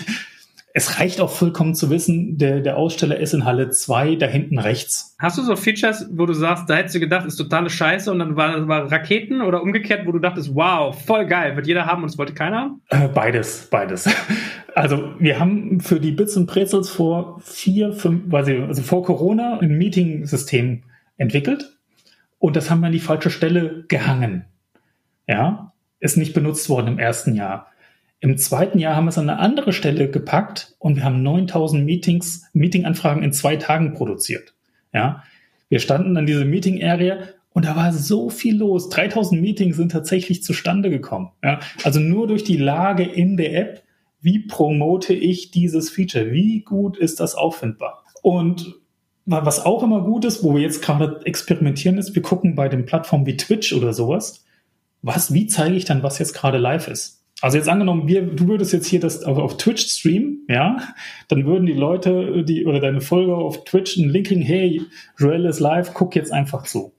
es reicht auch vollkommen zu wissen, der, der Aussteller ist in Halle 2, da hinten rechts. Hast du so Features, wo du sagst, da hättest du gedacht, ist totale Scheiße und dann war, war Raketen oder umgekehrt, wo du dachtest, wow, voll geil, wird jeder haben und es wollte keiner haben? Äh, beides, beides. Also wir haben für die Bits und Brezels vor vier, fünf, weiß ich, also vor Corona ein Meeting-System entwickelt und das haben wir an die falsche Stelle gehangen. Ja, ist nicht benutzt worden im ersten Jahr. Im zweiten Jahr haben wir es an eine andere Stelle gepackt und wir haben 9000 Meetings, Meeting-Anfragen in zwei Tagen produziert. Ja, wir standen an dieser Meeting-Area Und da war so viel los. 3000 Meetings sind tatsächlich zustande gekommen. Ja? Also nur durch die Lage in der App, wie promote ich dieses Feature? Wie gut ist das auffindbar? Und was auch immer gut ist, wo wir jetzt gerade experimentieren, ist, wir gucken bei den Plattformen wie Twitch oder sowas, was, wie zeige ich dann, was jetzt gerade live ist? Also jetzt angenommen, wir, du würdest jetzt hier das auf, auf Twitch streamen, ja, dann würden die Leute, die oder deine Folger auf Twitch einen Link kriegen, hey, Joel ist live, guck jetzt einfach zu.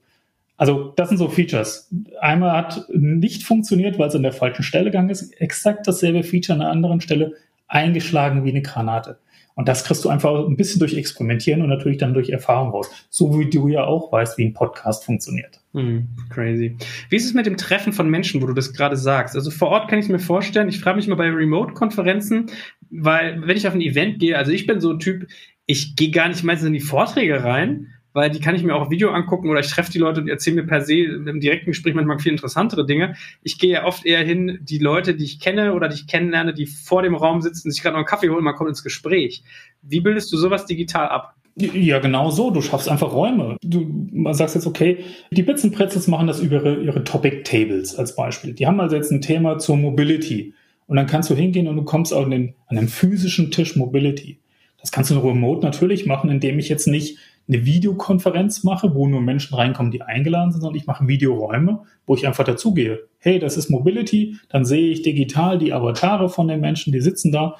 Also das sind so Features. Einmal hat nicht funktioniert, weil es an der falschen Stelle gegangen ist. Exakt dasselbe Feature an einer anderen Stelle eingeschlagen wie eine Granate. Und das kriegst du einfach ein bisschen durch Experimentieren und natürlich dann durch Erfahrung raus. So wie du ja auch weißt, wie ein Podcast funktioniert. Mm, crazy. Wie ist es mit dem Treffen von Menschen, wo du das gerade sagst? Also vor Ort kann ich mir vorstellen. Ich frage mich mal bei Remote-Konferenzen, weil wenn ich auf ein Event gehe, also ich bin so ein Typ, ich gehe gar nicht meistens in die Vorträge rein, weil die kann ich mir auch Video angucken oder ich treffe die Leute und erzähle mir per se im direkten Gespräch manchmal viel interessantere Dinge. Ich gehe ja oft eher hin, die Leute, die ich kenne oder die ich kennenlerne, die vor dem Raum sitzen, sich gerade noch einen Kaffee holen, man kommt ins Gespräch. Wie bildest du sowas digital ab? Ja, genau so. Du schaffst einfach Räume. Du sagst jetzt, okay, die Bits und Pretzels machen das über ihre, ihre Topic Tables als Beispiel. Die haben also jetzt ein Thema zur Mobility. Und dann kannst du hingehen und du kommst an den, an den physischen Tisch Mobility. Das kannst du remote natürlich machen, indem ich jetzt nicht eine Videokonferenz mache, wo nur Menschen reinkommen, die eingeladen sind, sondern ich mache Videoräume, wo ich einfach dazugehe. Hey, das ist Mobility, dann sehe ich digital die Avatare von den Menschen, die sitzen da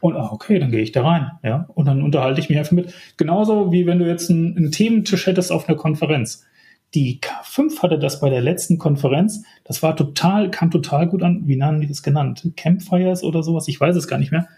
und ah, okay, dann gehe ich da rein, ja, und dann unterhalte ich mich einfach mit. Genauso wie wenn du jetzt einen, einen Thementisch hättest auf einer Konferenz. Die K5 hatte das bei der letzten Konferenz. Das war total, kam total gut an. Wie haben die das genannt? Campfires oder sowas? Ich weiß es gar nicht mehr.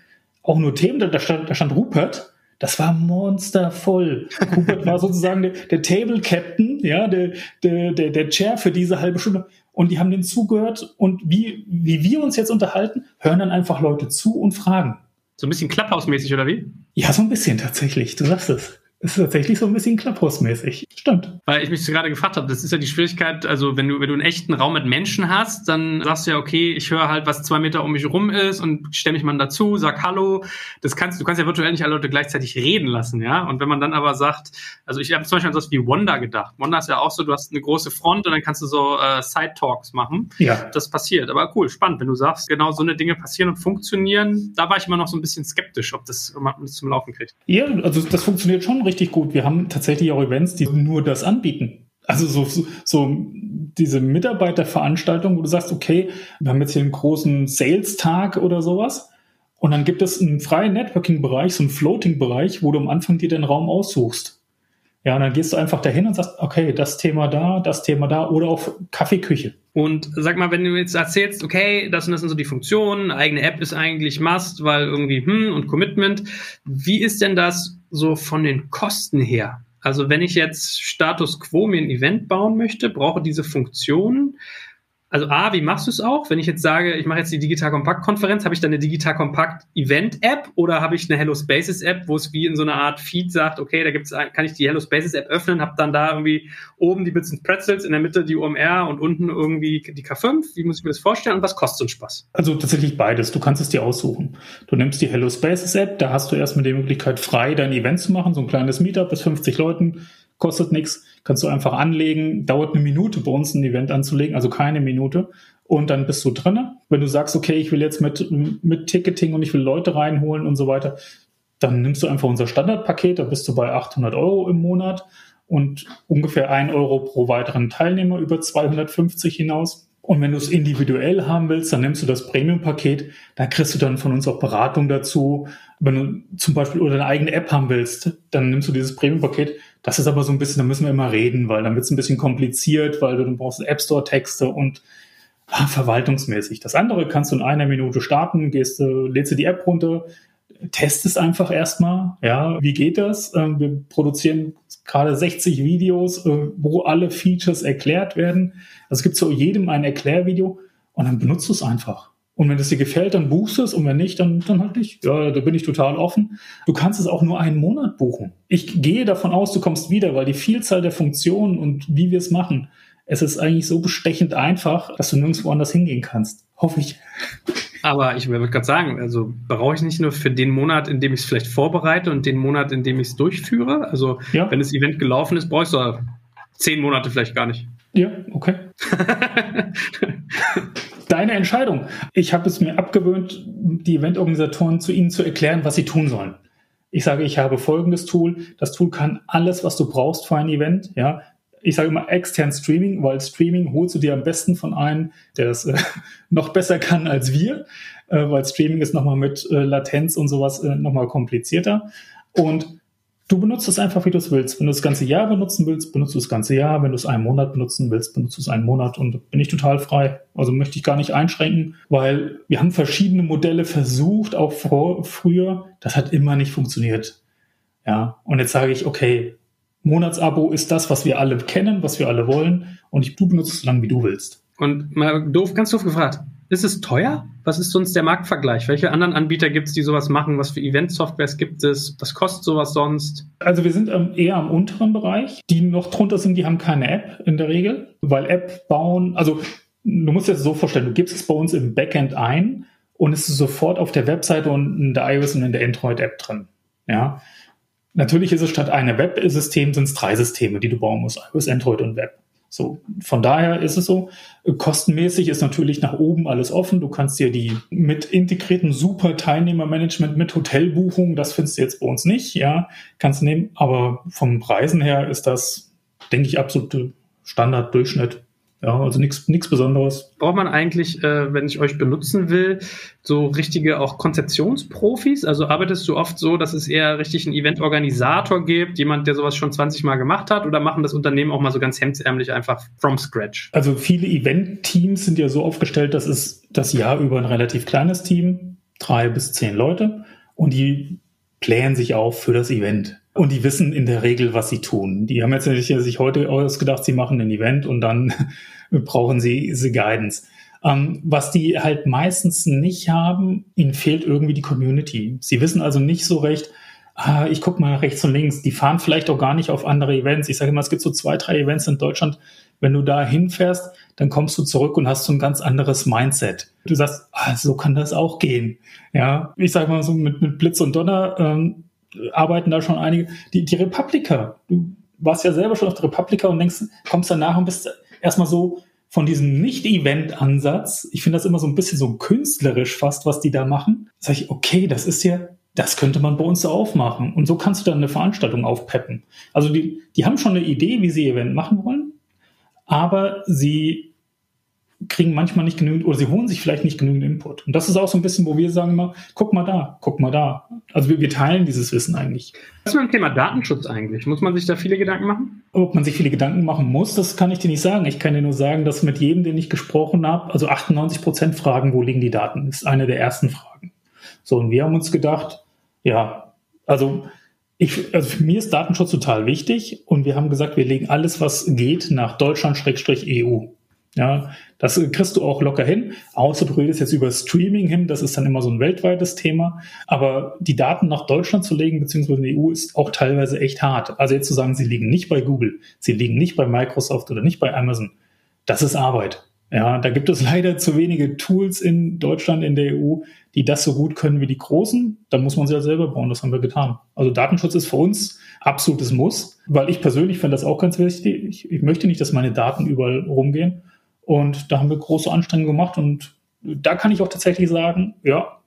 Auch nur Themen, da stand, da stand Rupert das war monstervoll. Hubert war sozusagen der, der, Table Captain, ja, der, der, der, der Chair für diese halbe Stunde. Und die haben den zugehört und wie, wie wir uns jetzt unterhalten, hören dann einfach Leute zu und fragen. So ein bisschen Clubhouse-mäßig, oder wie? Ja, so ein bisschen tatsächlich. Du sagst es ist tatsächlich so ein bisschen Clubhouse-mäßig. Stimmt. Weil ich mich gerade gefragt habe, das ist ja die Schwierigkeit, also wenn du, wenn du einen echten Raum mit Menschen hast, dann sagst du ja, okay, ich höre halt, was zwei Meter um mich rum ist und stelle mich mal dazu, sag Hallo. Das kannst, du kannst ja virtuell nicht alle Leute gleichzeitig reden lassen, ja. Und wenn man dann aber sagt, also ich habe zum Beispiel an sowas wie Wanda gedacht. Wanda ist ja auch so, du hast eine große Front und dann kannst du so äh, Side-Talks machen. Ja. Das passiert. Aber cool, spannend, wenn du sagst, genau so eine Dinge passieren und funktionieren. Da war ich immer noch so ein bisschen skeptisch, ob das, ob man das zum Laufen kriegt. Ja, also das funktioniert schon richtig richtig gut. Wir haben tatsächlich auch Events, die nur das anbieten. Also so, so, so diese Mitarbeiterveranstaltung, wo du sagst, okay, wir haben jetzt hier einen großen Sales-Tag oder sowas. Und dann gibt es einen freien Networking-Bereich, so einen Floating-Bereich, wo du am Anfang dir den Raum aussuchst. Ja, und dann gehst du einfach dahin und sagst, okay, das Thema da, das Thema da oder auch Kaffeeküche. Und sag mal, wenn du jetzt erzählst, okay, das und das sind so die Funktionen, eigene App ist eigentlich Must, weil irgendwie hm und Commitment. Wie ist denn das so von den Kosten her? Also wenn ich jetzt Status Quo mir ein Event bauen möchte, brauche diese Funktionen also A, wie machst du es auch? Wenn ich jetzt sage, ich mache jetzt die Digital Compact Konferenz, habe ich dann eine Digital Compact Event App oder habe ich eine Hello Spaces App, wo es wie in so einer Art Feed sagt, okay, da gibt's kann ich die Hello Spaces App öffnen, habe dann da irgendwie oben die Bits and Pretzels, in der Mitte die OMR und unten irgendwie die K5. Wie muss ich mir das vorstellen und was kostet so ein Spaß? Also tatsächlich beides. Du kannst es dir aussuchen. Du nimmst die Hello Spaces App, da hast du erstmal die Möglichkeit frei dein Event zu machen, so ein kleines Meetup bis 50 Leuten kostet nichts, kannst du einfach anlegen, dauert eine Minute bei uns ein Event anzulegen, also keine Minute und dann bist du drinne. Wenn du sagst, okay, ich will jetzt mit, mit Ticketing und ich will Leute reinholen und so weiter, dann nimmst du einfach unser Standardpaket, da bist du bei 800 Euro im Monat und ungefähr ein Euro pro weiteren Teilnehmer über 250 hinaus. Und wenn du es individuell haben willst, dann nimmst du das Premium-Paket. Da kriegst du dann von uns auch Beratung dazu. Wenn du zum Beispiel oder eine eigene App haben willst, dann nimmst du dieses Premium-Paket. Das ist aber so ein bisschen, da müssen wir immer reden, weil dann wird es ein bisschen kompliziert, weil du dann brauchst App Store-Texte und ah, verwaltungsmäßig. Das andere kannst du in einer Minute starten, gehst, äh, lädst du die App runter, testest einfach erstmal, ja, wie geht das? Ähm, wir produzieren gerade 60 Videos, äh, wo alle Features erklärt werden. Also es gibt zu jedem ein Erklärvideo und dann benutzt du es einfach. Und wenn es dir gefällt, dann buchst du es und wenn nicht, dann, dann halt nicht. Ja, da bin ich total offen. Du kannst es auch nur einen Monat buchen. Ich gehe davon aus, du kommst wieder, weil die Vielzahl der Funktionen und wie wir es machen, es ist eigentlich so bestechend einfach, dass du nirgendwo anders hingehen kannst. Hoffe ich. Aber ich würde gerade sagen, also brauche ich nicht nur für den Monat, in dem ich es vielleicht vorbereite und den Monat, in dem ich es durchführe. Also ja. wenn das Event gelaufen ist, brauchst du zehn Monate vielleicht gar nicht. Ja, okay. Deine Entscheidung. Ich habe es mir abgewöhnt, die Eventorganisatoren zu ihnen zu erklären, was sie tun sollen. Ich sage, ich habe folgendes Tool. Das Tool kann alles, was du brauchst für ein Event. Ja, ich sage immer extern Streaming, weil Streaming holst du dir am besten von einem, der das äh, noch besser kann als wir, äh, weil Streaming ist nochmal mit äh, Latenz und sowas äh, nochmal komplizierter. Und Du benutzt es einfach, wie du es willst. Wenn du das ganze Jahr benutzen willst, benutzt du das ganze Jahr. Wenn du es einen Monat benutzen willst, benutzt du es einen Monat und bin ich total frei. Also möchte ich gar nicht einschränken, weil wir haben verschiedene Modelle versucht, auch vor, früher. Das hat immer nicht funktioniert. Ja. Und jetzt sage ich, okay, Monatsabo ist das, was wir alle kennen, was wir alle wollen. Und ich, du benutzt es so lange, wie du willst. Und mal doof, ganz doof gefragt. Ist es teuer? Was ist sonst der Marktvergleich? Welche anderen Anbieter gibt es, die sowas machen? Was für Event-Softwares gibt es? Was kostet sowas sonst? Also wir sind ähm, eher am unteren Bereich. Die noch drunter sind, die haben keine App in der Regel, weil App bauen, also du musst dir das so vorstellen, du gibst es bei uns im Backend ein und es ist sofort auf der Webseite und in der iOS und in der Android-App drin. Ja. Natürlich ist es statt einer Web-System sind es drei Systeme, die du bauen musst. iOS, Android und Web. So, von daher ist es so. Kostenmäßig ist natürlich nach oben alles offen. Du kannst dir die mit integrierten super Teilnehmermanagement mit Hotelbuchung, das findest du jetzt bei uns nicht, ja, kannst nehmen. Aber vom Preisen her ist das, denke ich, absolute Standarddurchschnitt. Ja, also nichts Besonderes. Braucht man eigentlich, äh, wenn ich euch benutzen will, so richtige auch Konzeptionsprofis? Also arbeitest du oft so, dass es eher richtig einen Eventorganisator gibt, jemand, der sowas schon 20 Mal gemacht hat, oder machen das Unternehmen auch mal so ganz hemdsärmlich einfach from scratch? Also viele Event-Teams sind ja so aufgestellt, dass es das Jahr über ein relativ kleines Team, drei bis zehn Leute, und die plären sich auf für das Event. Und die wissen in der Regel, was sie tun. Die haben jetzt sich heute ausgedacht, sie machen ein Event und dann brauchen sie diese Guidance. Ähm, was die halt meistens nicht haben, ihnen fehlt irgendwie die Community. Sie wissen also nicht so recht, ah, ich gucke mal rechts und links. Die fahren vielleicht auch gar nicht auf andere Events. Ich sage immer, es gibt so zwei, drei Events in Deutschland. Wenn du da hinfährst, dann kommst du zurück und hast so ein ganz anderes Mindset. Du sagst, ah, so kann das auch gehen. Ja, ich sage mal so mit, mit Blitz und Donner. Ähm, arbeiten da schon einige. Die, die Republika, du warst ja selber schon auf der Republika und denkst, kommst danach und bist erstmal so von diesem Nicht-Event-Ansatz, ich finde das immer so ein bisschen so künstlerisch fast, was die da machen. Sag ich, okay, das ist ja, das könnte man bei uns so aufmachen. Und so kannst du dann eine Veranstaltung aufpeppen. Also die, die haben schon eine Idee, wie sie Event machen wollen, aber sie kriegen manchmal nicht genügend oder sie holen sich vielleicht nicht genügend Input. Und das ist auch so ein bisschen, wo wir sagen immer, guck mal da, guck mal da. Also wir, wir teilen dieses Wissen eigentlich. Was ist mit dem Thema Datenschutz eigentlich? Muss man sich da viele Gedanken machen? Ob man sich viele Gedanken machen muss, das kann ich dir nicht sagen. Ich kann dir nur sagen, dass mit jedem, den ich gesprochen habe, also 98 Prozent fragen, wo liegen die Daten, ist eine der ersten Fragen. So, und wir haben uns gedacht, ja, also ich, also für mich ist Datenschutz total wichtig und wir haben gesagt, wir legen alles, was geht, nach Deutschland-EU. Ja, das kriegst du auch locker hin, außer du redest jetzt über Streaming hin, das ist dann immer so ein weltweites Thema. Aber die Daten nach Deutschland zu legen, beziehungsweise in die EU, ist auch teilweise echt hart. Also jetzt zu sagen, sie liegen nicht bei Google, sie liegen nicht bei Microsoft oder nicht bei Amazon, das ist Arbeit. Ja, da gibt es leider zu wenige Tools in Deutschland, in der EU, die das so gut können wie die großen. Da muss man sie ja selber bauen. Das haben wir getan. Also Datenschutz ist für uns absolutes Muss, weil ich persönlich finde das auch ganz wichtig. Ich, ich möchte nicht, dass meine Daten überall rumgehen. Und da haben wir große Anstrengungen gemacht und da kann ich auch tatsächlich sagen, ja,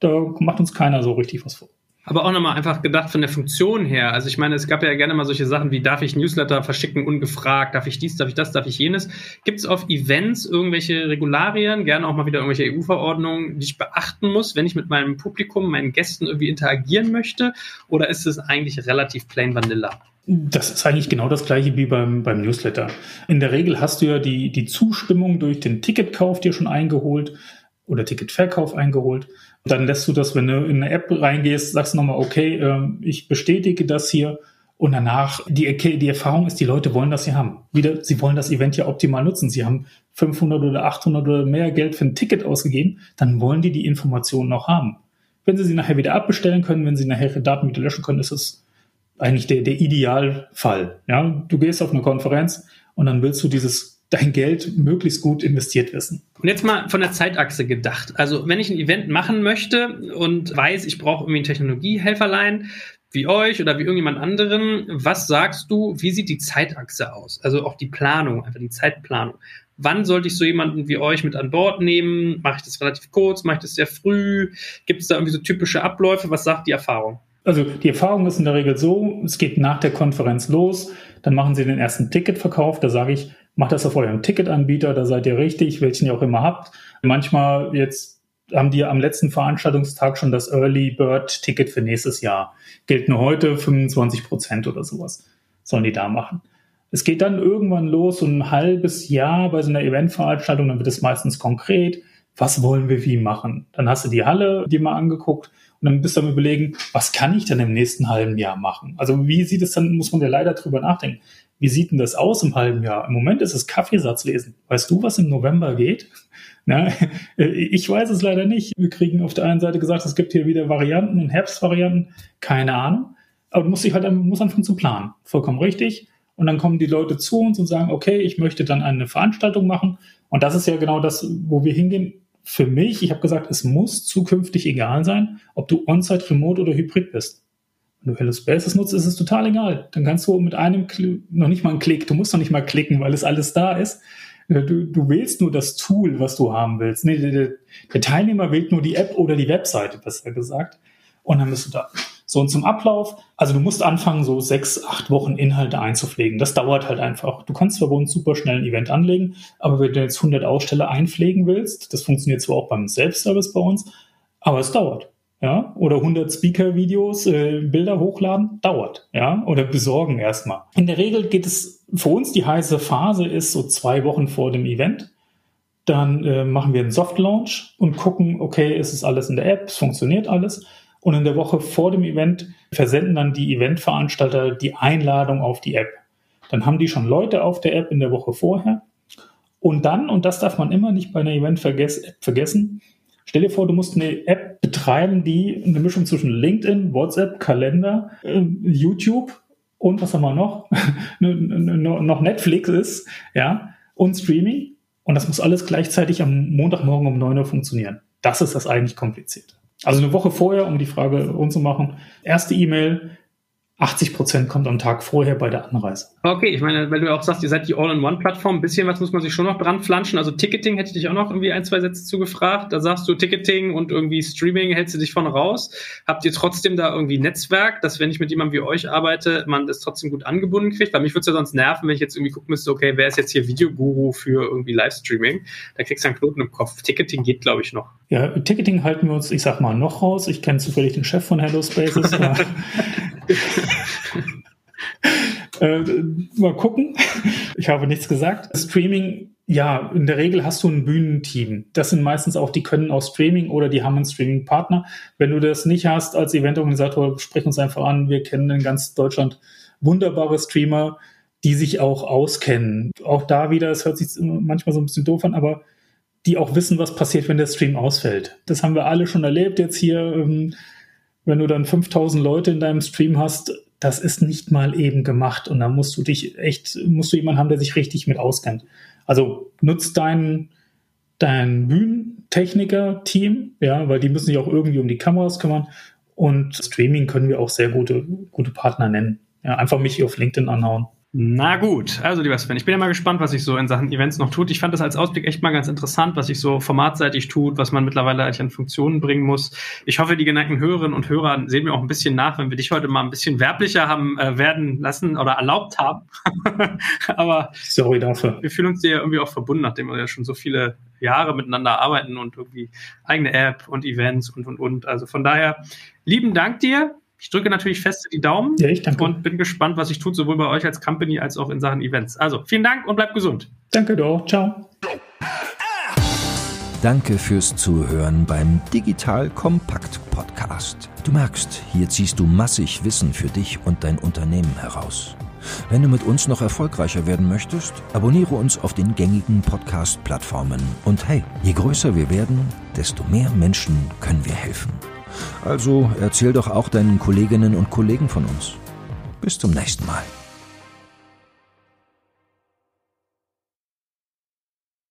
da macht uns keiner so richtig was vor. Aber auch nochmal einfach gedacht von der Funktion her. Also ich meine, es gab ja gerne mal solche Sachen wie, darf ich Newsletter verschicken ungefragt, darf ich dies, darf ich das, darf ich jenes. Gibt es auf Events irgendwelche Regularien, gerne auch mal wieder irgendwelche EU-Verordnungen, die ich beachten muss, wenn ich mit meinem Publikum, meinen Gästen irgendwie interagieren möchte? Oder ist es eigentlich relativ plain vanilla? Das ist eigentlich genau das gleiche wie beim, beim Newsletter. In der Regel hast du ja die, die Zustimmung durch den Ticketkauf dir schon eingeholt oder Ticketverkauf eingeholt. Dann lässt du das, wenn du in eine App reingehst, sagst du nochmal, okay, äh, ich bestätige das hier. Und danach, die, die Erfahrung ist, die Leute wollen das hier haben. Wieder, sie wollen das Event ja optimal nutzen. Sie haben 500 oder 800 oder mehr Geld für ein Ticket ausgegeben, dann wollen die die Informationen noch haben. Wenn sie sie nachher wieder abbestellen können, wenn sie nachher ihre Daten wieder löschen können, ist es eigentlich der, der Idealfall. Ja, du gehst auf eine Konferenz und dann willst du dieses dein Geld möglichst gut investiert wissen. Und jetzt mal von der Zeitachse gedacht. Also wenn ich ein Event machen möchte und weiß, ich brauche irgendwie ein Technologiehelferlein, wie euch oder wie irgendjemand anderen, was sagst du, wie sieht die Zeitachse aus? Also auch die Planung, einfach die Zeitplanung. Wann sollte ich so jemanden wie euch mit an Bord nehmen? Mache ich das relativ kurz? Mache ich das sehr früh? Gibt es da irgendwie so typische Abläufe? Was sagt die Erfahrung? Also die Erfahrung ist in der Regel so, es geht nach der Konferenz los, dann machen sie den ersten Ticketverkauf, da sage ich, macht das auf eurem Ticketanbieter, da seid ihr richtig, welchen ihr auch immer habt. Manchmal jetzt haben die am letzten Veranstaltungstag schon das Early Bird Ticket für nächstes Jahr. Gilt nur heute 25 Prozent oder sowas. Sollen die da machen. Es geht dann irgendwann los, so ein halbes Jahr bei so einer Eventveranstaltung, dann wird es meistens konkret. Was wollen wir wie machen? Dann hast du die Halle dir mal angeguckt und dann bist du am überlegen, was kann ich denn im nächsten halben Jahr machen? Also wie sieht es dann, muss man ja leider drüber nachdenken. Wie sieht denn das aus im halben Jahr? Im Moment ist es Kaffeesatz lesen. Weißt du, was im November geht? Na, ich weiß es leider nicht. Wir kriegen auf der einen Seite gesagt, es gibt hier wieder Varianten und Herbstvarianten. Keine Ahnung. Aber du musst dich halt muss anfangen zu planen. Vollkommen richtig. Und dann kommen die Leute zu uns und sagen, okay, ich möchte dann eine Veranstaltung machen. Und das ist ja genau das, wo wir hingehen. Für mich, ich habe gesagt, es muss zukünftig egal sein, ob du on-site, remote oder hybrid bist. Wenn du Hello Spaces nutzt, ist es total egal. Dann kannst du mit einem Klick, noch nicht mal einen Klick, du musst noch nicht mal klicken, weil es alles da ist. Äh, du, du wählst nur das Tool, was du haben willst. Nee, der, der Teilnehmer wählt nur die App oder die Webseite, besser gesagt. Und dann bist du da. So, und zum Ablauf, also du musst anfangen, so sechs, acht Wochen Inhalte einzupflegen. Das dauert halt einfach. Du kannst zwar bei uns super schnell ein Event anlegen, aber wenn du jetzt 100 Aussteller einpflegen willst, das funktioniert zwar auch beim Self-Service bei uns, aber es dauert ja, oder 100 Speaker-Videos, äh, Bilder hochladen, dauert, ja, oder besorgen erstmal. In der Regel geht es, für uns die heiße Phase ist so zwei Wochen vor dem Event. Dann äh, machen wir einen Soft-Launch und gucken, okay, ist es alles in der App, es funktioniert alles. Und in der Woche vor dem Event versenden dann die Eventveranstalter die Einladung auf die App. Dann haben die schon Leute auf der App in der Woche vorher. Und dann, und das darf man immer nicht bei einer Event vergessen, Stell dir vor, du musst eine App betreiben, die eine Mischung zwischen LinkedIn, WhatsApp, Kalender, äh, YouTube und was haben wir noch? noch Netflix ist, ja, und Streaming. Und das muss alles gleichzeitig am Montagmorgen um 9 Uhr funktionieren. Das ist das eigentlich kompliziert. Also eine Woche vorher, um die Frage rund zu machen, erste E-Mail, 80 Prozent kommt am Tag vorher bei der Anreise. Okay, ich meine, weil du auch sagst, ihr seid die All-in-One-Plattform, ein bisschen was muss man sich schon noch dran flanschen. Also Ticketing hätte ich dich auch noch irgendwie ein, zwei Sätze zugefragt. Da sagst du Ticketing und irgendwie Streaming hältst du dich von raus. Habt ihr trotzdem da irgendwie Netzwerk, dass wenn ich mit jemandem wie euch arbeite, man das trotzdem gut angebunden kriegt? Weil mich würde es ja sonst nerven, wenn ich jetzt irgendwie gucken müsste, okay, wer ist jetzt hier Videoguru für irgendwie Livestreaming? Da kriegst du einen Knoten im Kopf. Ticketing geht, glaube ich, noch. Ja, Ticketing halten wir uns, ich sag mal, noch raus. Ich kenne zufällig den Chef von Hello Spaces. äh, mal gucken. Ich habe nichts gesagt. Streaming, ja, in der Regel hast du ein Bühnenteam. Das sind meistens auch, die können auch Streaming oder die haben einen Streaming-Partner. Wenn du das nicht hast als Eventorganisator, sprich uns einfach an. Wir kennen in ganz Deutschland wunderbare Streamer, die sich auch auskennen. Auch da wieder, es hört sich manchmal so ein bisschen doof an, aber die auch wissen, was passiert, wenn der Stream ausfällt. Das haben wir alle schon erlebt jetzt hier. Ähm, wenn du dann 5000 Leute in deinem Stream hast, das ist nicht mal eben gemacht und da musst du dich echt, musst du jemanden haben, der sich richtig mit auskennt. Also nutzt dein, dein Bühnentechniker-Team, ja, weil die müssen sich auch irgendwie um die Kameras kümmern und Streaming können wir auch sehr gute, gute Partner nennen. Ja, einfach mich hier auf LinkedIn anhauen. Na gut, also lieber Sven, ich bin ja mal gespannt, was sich so in Sachen Events noch tut. Ich fand das als Ausblick echt mal ganz interessant, was sich so formatseitig tut, was man mittlerweile eigentlich an Funktionen bringen muss. Ich hoffe, die geneigten Hörerinnen und Hörer sehen mir auch ein bisschen nach, wenn wir dich heute mal ein bisschen werblicher haben äh, werden lassen oder erlaubt haben. Aber sorry dafür. Wir fühlen uns dir ja irgendwie auch verbunden, nachdem wir ja schon so viele Jahre miteinander arbeiten und irgendwie eigene App und Events und und und. Also von daher lieben Dank dir. Ich drücke natürlich fest die Daumen ja, ich danke. und bin gespannt, was sich tut, sowohl bei euch als Company als auch in Sachen Events. Also vielen Dank und bleibt gesund. Danke doch. Ciao. Danke fürs Zuhören beim Digital Kompakt Podcast. Du merkst, hier ziehst du massig Wissen für dich und dein Unternehmen heraus. Wenn du mit uns noch erfolgreicher werden möchtest, abonniere uns auf den gängigen Podcast-Plattformen. Und hey, je größer wir werden, desto mehr Menschen können wir helfen. Also erzähl doch auch deinen Kolleginnen und Kollegen von uns. Bis zum nächsten Mal.